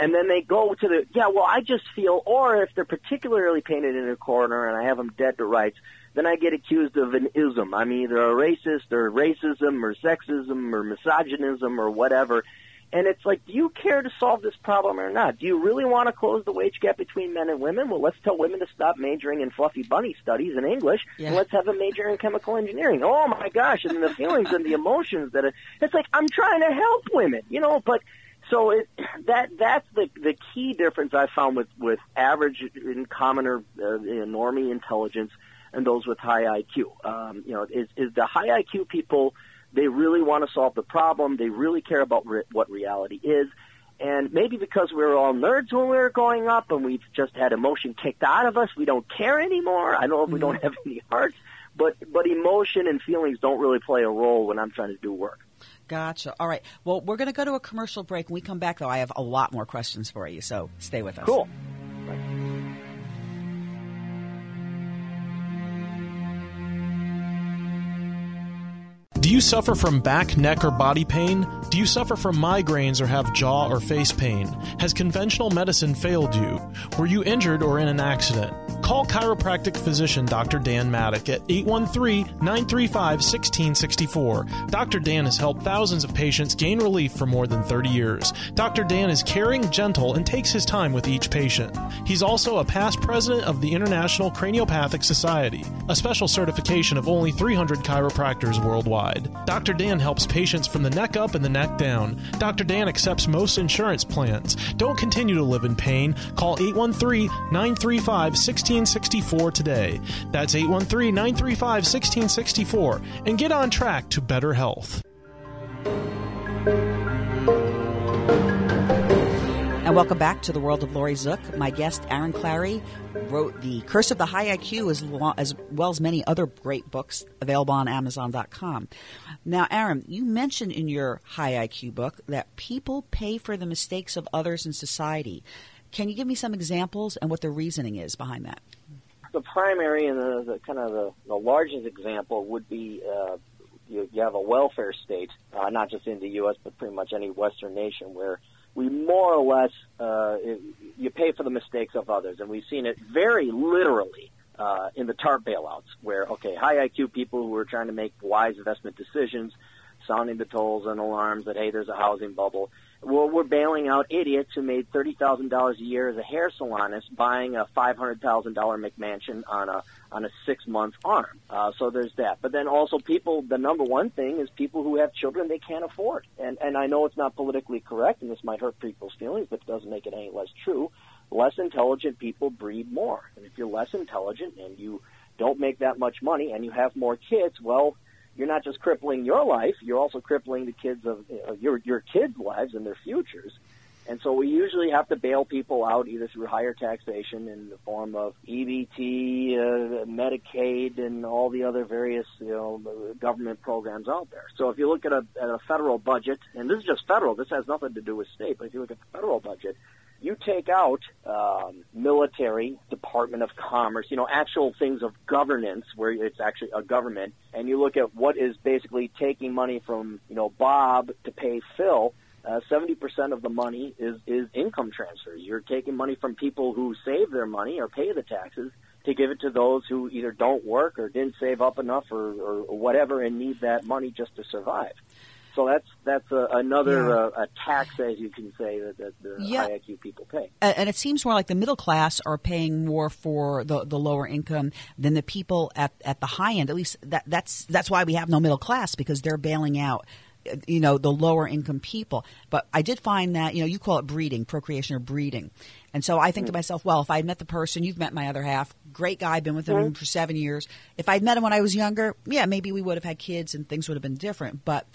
and then they go to the yeah well i just feel or if they're particularly painted in a corner and i have them dead to rights then i get accused of an ism. I'm either a racist or racism or sexism or misogynism or whatever. And it's like do you care to solve this problem or not? Do you really want to close the wage gap between men and women? Well let's tell women to stop majoring in fluffy bunny studies in english yeah. and let's have a major in chemical engineering. Oh my gosh and the feelings and the emotions that it, it's like i'm trying to help women you know but so it, that that's the the key difference I found with with average and commoner uh, normie intelligence and those with high IQ. Um, you know, is is the high IQ people they really want to solve the problem. They really care about re- what reality is. And maybe because we were all nerds when we were growing up and we've just had emotion kicked out of us, we don't care anymore. I don't know if we don't mm-hmm. have any hearts, but but emotion and feelings don't really play a role when I'm trying to do work. Gotcha. All right. Well, we're going to go to a commercial break. When we come back, though, I have a lot more questions for you, so stay with us. Cool. Do you suffer from back, neck, or body pain? Do you suffer from migraines or have jaw or face pain? Has conventional medicine failed you? Were you injured or in an accident? Call chiropractic physician Dr. Dan Maddock at 813 935 1664. Dr. Dan has helped thousands of patients gain relief for more than 30 years. Dr. Dan is caring, gentle, and takes his time with each patient. He's also a past president of the International Craniopathic Society, a special certification of only 300 chiropractors worldwide. Dr. Dan helps patients from the neck up and the neck down. Dr. Dan accepts most insurance plans. Don't continue to live in pain. Call 813 935 1664 today. That's 813 935 1664 and get on track to better health. And welcome back to the world of Laurie Zoock. My guest, Aaron Clarey, wrote The Curse of the High IQ as, lo- as well as many other great books available on Amazon.com. Now, Aaron, you mentioned in your High IQ book that people pay for the mistakes of others in society. Can you give me some examples and what the reasoning is behind that? The primary and the, the kind of the, the, largest example would be uh, you, you, have a welfare state, uh, not just in the U.S., but pretty much any Western nation where we more or less uh, you pay for the mistakes of others, and we've seen it very literally uh, in the TARP bailouts, where okay, high IQ people who are trying to make wise investment decisions, sounding the tolls and alarms that hey, there's a housing bubble. Well, we're bailing out idiots who made thirty thousand dollars a year as a hair salonist, buying a five hundred thousand dollar McMansion on a on a six month arm. Uh, so there's that. But then also people, the number one thing is people who have children they can't afford. And, and I know it's not politically correct and this might hurt people's feelings, but it doesn't make it any less true. Less intelligent people breed more. And if you're less intelligent and you don't make that much money and you have more kids, well, you're not just crippling your life, you're also crippling the kids of you know, your, your kids' lives and their futures. And so we usually have to bail people out either through higher taxation in the form of EBT, uh, Medicaid, and all the other various you know government programs out there. So if you look at a, at a federal budget, and this is just federal, this has nothing to do with state, but if you look at the federal budget, you take out um, military, Department of Commerce, you know, actual things of governance where it's actually a government, and you look at what is basically taking money from, you know, Bob to pay Phil. Uh, 70% of the money is, is income transfers. You're taking money from people who save their money or pay the taxes to give it to those who either don't work or didn't save up enough or, or whatever and need that money just to survive. So that's that's a, another Yeah. uh, a tax, as you can say, that, that the Yeah. high IQ people pay. And it seems more like the middle class are paying more for the, the lower income than the people at, at the high end. At least that, that's that's why we have no middle class because they're bailing out, you know, the lower income people. But I did find that you know you call it breeding, procreation or breeding, and so I think to myself, well, if I had met the person, you've met my other half, great guy, been with him for seven years. If I'd met him when I was younger, yeah, maybe we would have had kids and things would have been different. But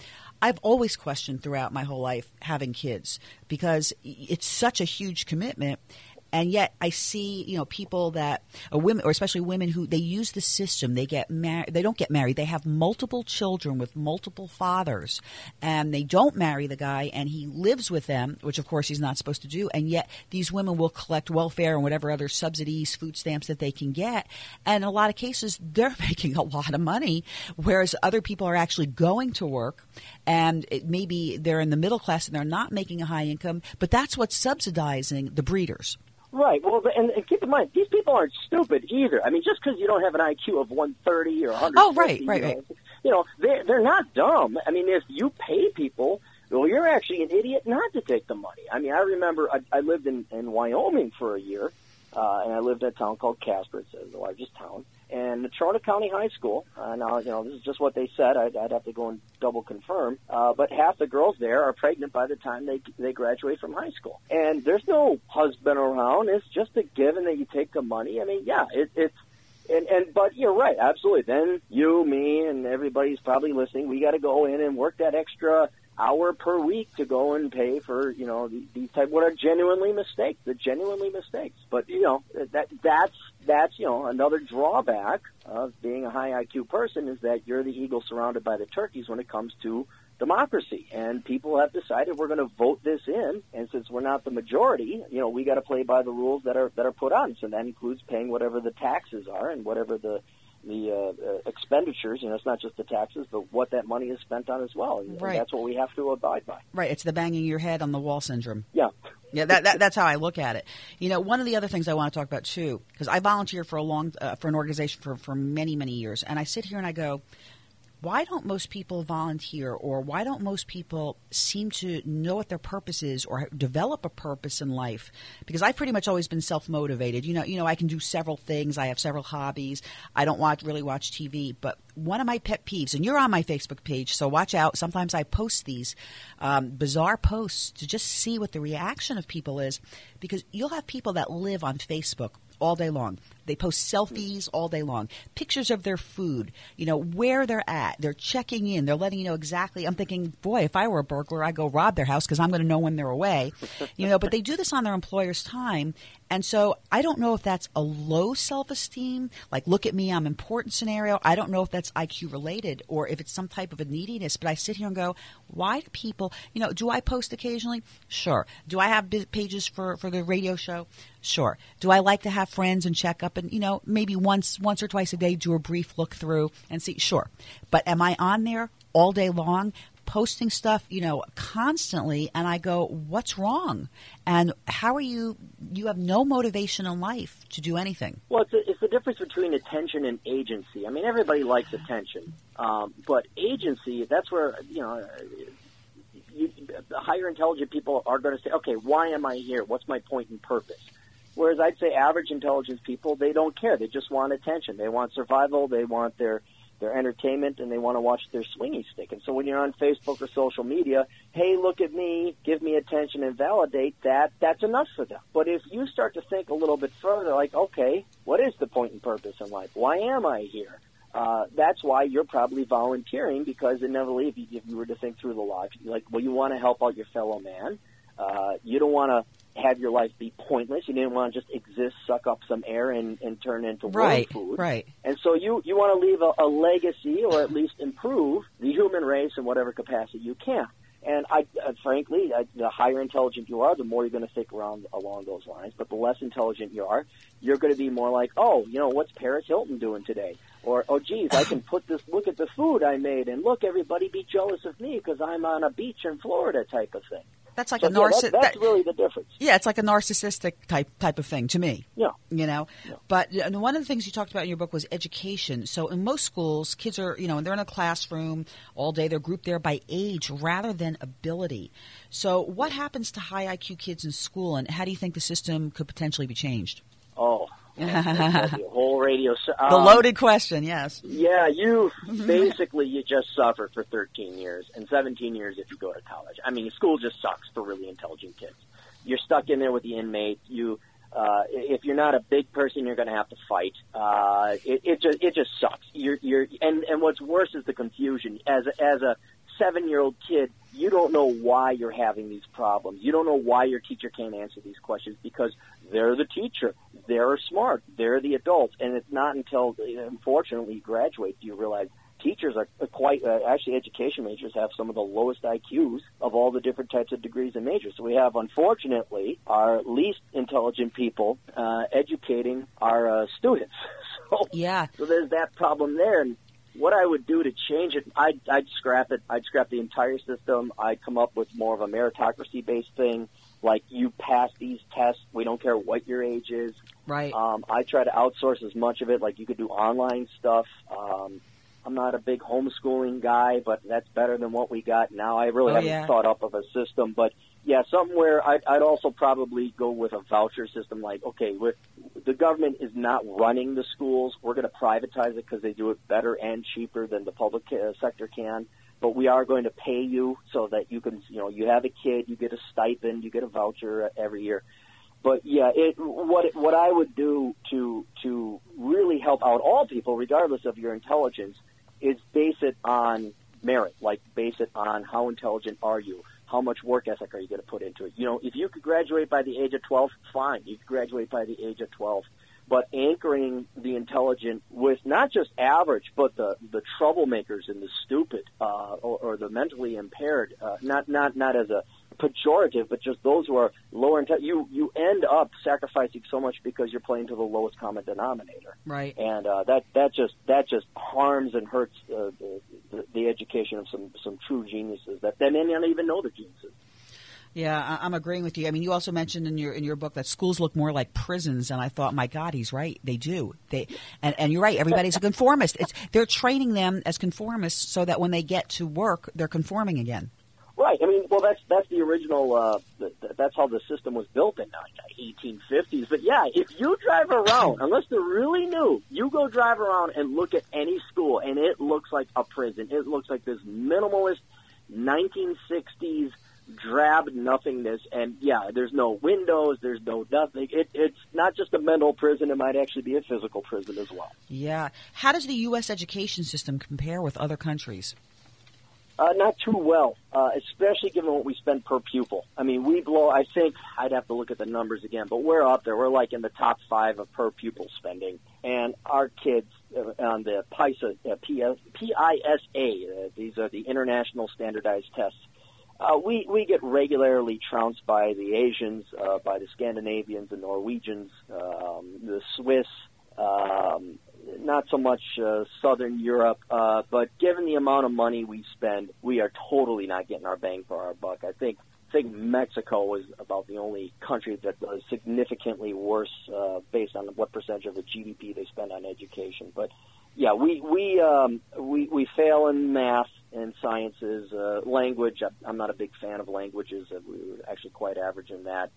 I've always questioned throughout my whole life having kids because it's such a huge commitment. And yet, I see you know people that uh, women, or especially women who they use the system. They get married. They don't get married. They have multiple children with multiple fathers, and they don't marry the guy, and he lives with them, which of course he's not supposed to do. And yet, these women will collect welfare and whatever other subsidies, food stamps that they can get. And in a lot of cases, they're making a lot of money, whereas other people are actually going to work, and maybe they're in the middle class and they're not making a high income. But that's what's subsidizing the breeders. Right. Well, and, and keep in mind, these people aren't stupid either. I mean, just because you don't have an IQ of 130 or 150, Oh, right, right, you know, right. You know, they're, they're not dumb. I mean, if you pay people, well, you're actually an idiot not to take the money. I mean, I remember I, I lived in, in Wyoming for a year, uh, and I lived in a town called Casper. It's the largest town. And the Natrona County High School, uh, now, you know, this is just what they said. I'd, I'd have to go and double confirm. Uh, but half the girls there are pregnant by the time they, they graduate from high school. And there's no husband around. It's just a given that you take the money. I mean, yeah, it, it's, and, and but you're right, absolutely. Then you, me, and everybody's probably listening. We got to go in and work that extra hour per week to go and pay for you know these, type what are genuinely mistakes. They're genuinely mistakes. But you know that that's that's you know another drawback of being a high IQ person is that you're the eagle surrounded by the turkeys when it comes to democracy. And people have decided we're going to vote this in, and since we're not the majority, you know we got to play by the rules that are that are put on. So that includes paying whatever the taxes are and whatever the the uh, uh, expenditures. You know, it's not just the taxes, but what that money is spent on as well. And, and that's what we have to abide by. Right. It's the banging your head on the wall syndrome. Yeah. Yeah, that, that, that's how I look at it. You know, one of the other things I want to talk about too, because I volunteer for a long uh, for an organization for for many many years, and I sit here and I go, why don't most people volunteer, or why don't most people seem to know what their purpose is, or develop a purpose in life? Because I've pretty much always been self motivated. You know, you know, I can do several things. I have several hobbies. I don't watch really watch TV, but one of my pet peeves, and you're on my Facebook page, so watch out. Sometimes I post these um, bizarre posts to just see what the reaction of people is, because you'll have people that live on Facebook all day long. They post selfies all day long, pictures of their food, you know, where they're at. They're checking in. They're letting you know exactly. I'm thinking, boy, if I were a burglar, I'd go rob their house because I'm going to know when they're away, you know, but they do this on their employer's time. And so I don't know if that's a low self esteem, like look at me, I'm important scenario. I don't know if that's IQ related or if it's some type of a neediness, but I sit here and go, why do people, you know, do I post occasionally? Sure. Do I have pages for, for the radio show? Sure. Do I like to have friends and check up and, you know, maybe once, once or twice a day do a brief look through and see? Sure. But am I on there all day long? posting stuff, you know, constantly, and I go, "What's wrong?" And how are you? You have no motivation in life to do anything. Well, it's, a, it's the difference between attention and agency. I mean, everybody likes attention, um, but agency—that's where you know. You, higher intelligent people are going to say, "Okay, why am I here? What's my point and purpose?" Whereas I'd say average intelligence people, they don't care. They just want attention. They want survival. They want their their entertainment and they want to watch their swingy stick. And so when you're on Facebook or social media, hey, look at me, give me attention and validate that, that's enough for them. But if you start to think a little bit further, like, okay, what is the point and purpose in life? Why am I here? Uh, that's why you're probably volunteering because inevitably, if you, if you were to think through the logic, like, well, you want to help out your fellow man. Uh, you don't want to have your life be pointless. You didn't want to just exist, suck up some air, and, and turn into Right, food. right. And so you, you want to leave a, a legacy or at least improve the human race in whatever capacity you can. And I, uh, frankly, uh, the higher intelligent you are, the more you're going to stick around along those lines. But the less intelligent you are, you're going to be more like, oh, you know, what's Paris Hilton doing today? Or, oh, geez, I can put this, look at the food I made, and look, everybody be jealous of me because I'm on a beach in Florida type of thing. That's like a yeah, narcissist. that, that's really the difference. Yeah, it's like a narcissistic type type of thing to me. Yeah. You know, but uh, one of the things you talked about in your book was education. So in most schools, kids are you know and they're in a classroom all day. They're grouped there by age rather than ability. So what happens to high IQ kids in school, and how do you think the system could potentially be changed? Oh, the whole radio. s- The um, loaded question, yes. Yeah, you basically you just suffer for 13 years and 17 years if you go to college. I mean, school just sucks for really intelligent kids. You're stuck in there with the inmates. You, uh, if you're not a big person, you're going to have to fight. Uh, it, it just it just sucks. You're you're and and what's worse is the confusion. As a, as a seven year old kid, you don't know why you're having these problems. You don't know why your teacher can't answer these questions because they're the teacher. They're smart. They're the adults. And it's not until, unfortunately, you graduate do you realize teachers are quite, uh, actually, education majors have some of the lowest IQs of all the different types of degrees and majors. So we have, unfortunately, our least intelligent people uh, educating our uh, students. So, Yeah. so there's that problem there. And what I would do to change it, I'd, I'd scrap it. I'd scrap the entire system. I'd come up with more of a meritocracy-based thing, like you pass these tests. We don't care what your age is. Right. Um, I try to outsource as much of it. Like you could do online stuff. Um, I'm not a big homeschooling guy, but that's better than what we got now. I really Oh, haven't yeah. thought up of a system, but yeah, something where I'd, I'd also probably go with a voucher system. Like, okay, we're, the government is not running the schools. We're going to privatize it because they do it better and cheaper than the public uh, sector can. But we are going to pay you so that you can, you know, you have a kid, you get a stipend, you get a voucher every year but yeah, it what what I would do to to really help out all people, regardless of your intelligence, is base it on merit. Like base it on how intelligent are you, how much work ethic are you going to put into it. You know, if you could graduate by the age of twelve, fine, you could graduate by the age of twelve. But anchoring the intelligent with not just average, but the the troublemakers and the stupid uh, or, or the mentally impaired, uh, not not not as a pejorative, but just those who are lower in you you end up sacrificing so much because you're playing to the lowest common denominator, Right. and uh, that that just that just harms and hurts uh, the, the, the education of some some true geniuses that they may not even know they're geniuses. Yeah, I'm agreeing with you. I mean, you also mentioned in your in your book that schools look more like prisons, and I thought, my God, he's right. They do. They and, and you're right. Everybody's a conformist. It's they're training them as conformists so that when they get to work, they're conforming again. Right. I mean, well, that's that's the original. Uh, th- th- that's how the system was built in the 1850s. But yeah, if you drive around, unless they're really new, you go drive around and look at any school, and it looks like a prison. It looks like this minimalist 1960s drab nothingness. And yeah, there's no windows. There's no nothing. It, it's not just a mental prison. It might actually be a physical prison as well. Yeah. How does the U.S. education system compare with other countries? Uh, not too well, uh, especially given what we spend per pupil. I mean, we blow. I think I'd have to look at the numbers again, but we're up there. We're like in the top five of per pupil spending, and our kids uh, on the PISA, uh, PISA. Uh, these are the international standardized tests. Uh, we we get regularly trounced by the Asians, uh, by the Scandinavians, the Norwegians, um, the Swiss. Um, not so much uh, Southern Europe, uh, but given the amount of money we spend, we are totally not getting our bang for our buck. I think I think Mexico is about the only country that does significantly worse uh, based on what percentage of the GDP they spend on education. But yeah, we we um, we we fail in math and sciences, uh, language. I'm not a big fan of languages. We were actually quite average in that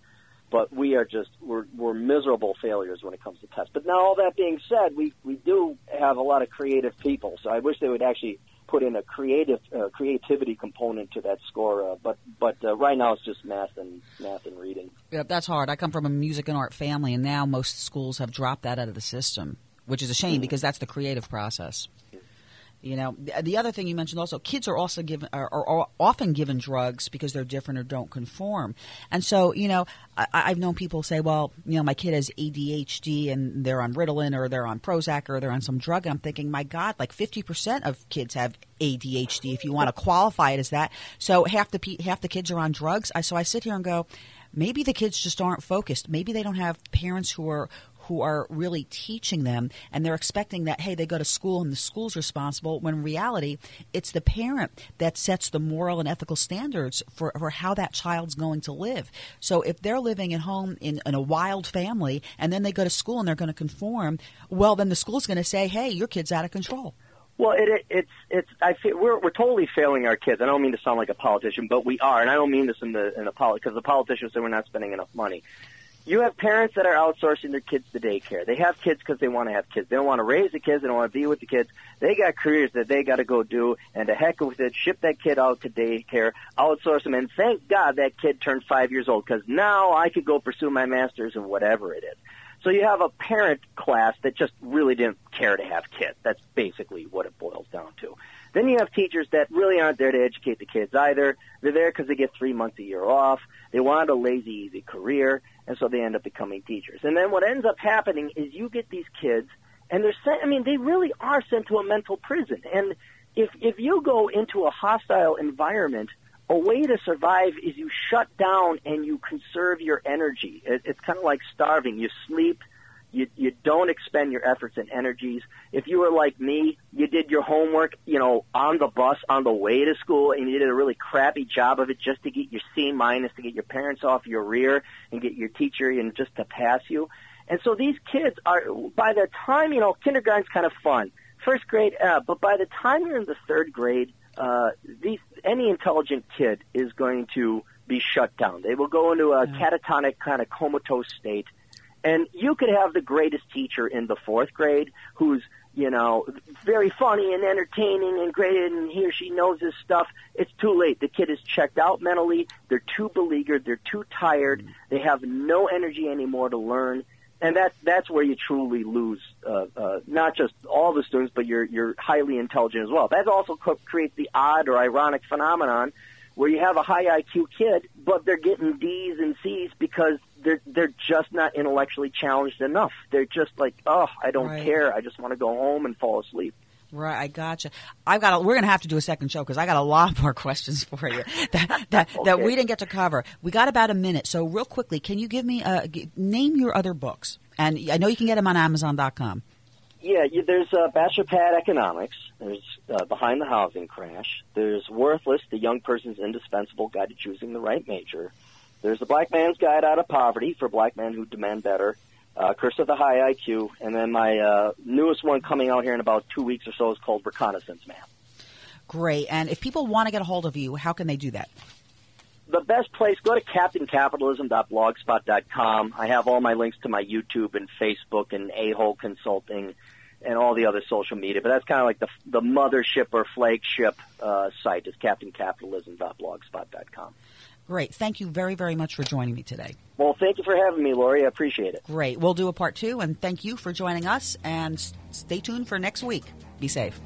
but we are just we're we're miserable failures when it comes to tests. But now all that being said, we we do have a lot of creative people, so I wish they would actually put in a creative uh, creativity component to that score. Uh, but but uh, right now it's just math and math and reading. Yeah, that's hard. I come from a music and art family, and now most schools have dropped that out of the system, which is a shame because that's the creative process. You know, the, the other thing you mentioned also, kids are also given are, are often given drugs because they're different or don't conform. And so, you know, I, I've known people say, well, you know, my kid has ADHD and they're on Ritalin or they're on Prozac or they're on some drug. And I'm thinking, my God, like 50% of kids have ADHD if you want to qualify it as that. So half the half the kids are on drugs. I, so I sit here and go, maybe the kids just aren't focused. Maybe they don't have parents who are who are really teaching them and they're expecting that hey they go to school and the school's responsible when in reality it's the parent that sets the moral and ethical standards for, for how that child's going to live so if they're living at home in, in a wild family and then they go to school and they're going to conform well then the school's going to say hey your kid's out of control well, it, it, it's it's I feel we're we're totally failing our kids. I don't mean to sound like a politician, but we are, and I don't mean this in the in the poli because the politicians say we're not spending enough money. You have parents that are outsourcing their kids to daycare. They have kids because they want to have kids. They don't want to raise the kids. They don't want to be with the kids. They got careers that they got to go do, and to heck with it, ship that kid out to daycare, outsource them, and thank God that kid turned five years old because now I could go pursue my master's in whatever it is. So you have a parent class that just really didn't care to have kids. That's basically what it boils down to. Then you have teachers that really aren't there to educate the kids either. They're there because they get three months a year off. They want a lazy, easy career, and so they end up becoming teachers. And then what ends up happening is you get these kids, and they're sent. I mean, they really are sent to a mental prison. And if if you go into a hostile environment, a way to survive is you shut down and you conserve your energy. It, it's kind of like starving. You sleep you you don't expend your efforts and energies. If you were like me, you did your homework, you know, on the bus on the way to school, and you did a really crappy job of it just to get your C minus, to get your parents off your rear, and get your teacher, and just to pass you. And so these kids are, by the time you know, kindergarten's kind of fun, first grade, uh, but by the time you're in the third grade, uh, these any intelligent kid is going to be shut down. They will go into a catatonic kind of comatose state and you could have the greatest teacher in the fourth grade who's, you know, very funny and entertaining and great and he or she knows his stuff. It's too late. The kid is checked out mentally. They're too beleaguered. They're too tired. They have no energy anymore to learn. And that's, that's where you truly lose, uh, uh, not just all the students, but you're, you're highly intelligent as well. That also co- creates the odd or ironic phenomenon where you have a high IQ kid, but they're getting D's and C's because they're they're just not intellectually challenged enough. They're just like, oh, I don't Right. care. I just want to go home and fall asleep. Right, I gotcha. I've got. A, we're going to have to do a second show because I got a lot more questions for you that that, that we didn't get to cover. We got about a minute, so real quickly, can you give me a g- name your other books? And I know you can get them on Amazon.com. Yeah, there's uh, Bachelor Pad Economics. There's uh, Behind the Housing Crash. There's Worthless, the Young Person's Indispensable Guide to Choosing the Right Major. There's The Black Man's Guide Out of Poverty for black men who demand better. Uh, Curse of the High IQ. And then my uh, newest one coming out here in about two weeks or so is called Reconnaissance Man. Great. And if people want to get a hold of you, how can they do that? the best place, go to captaincapitalism.blogspot.com. I have all my links to my YouTube and Facebook and A-Hole Consulting and all the other social media. But that's kind of like the the mothership or flagship uh, site is captaincapitalism.blogspot.com. Great. Thank you very, very much for joining me today. Well, thank you for having me, Laurie. I appreciate it. Great. We'll do a part two, and thank you for joining us. And stay tuned for next week. Be safe.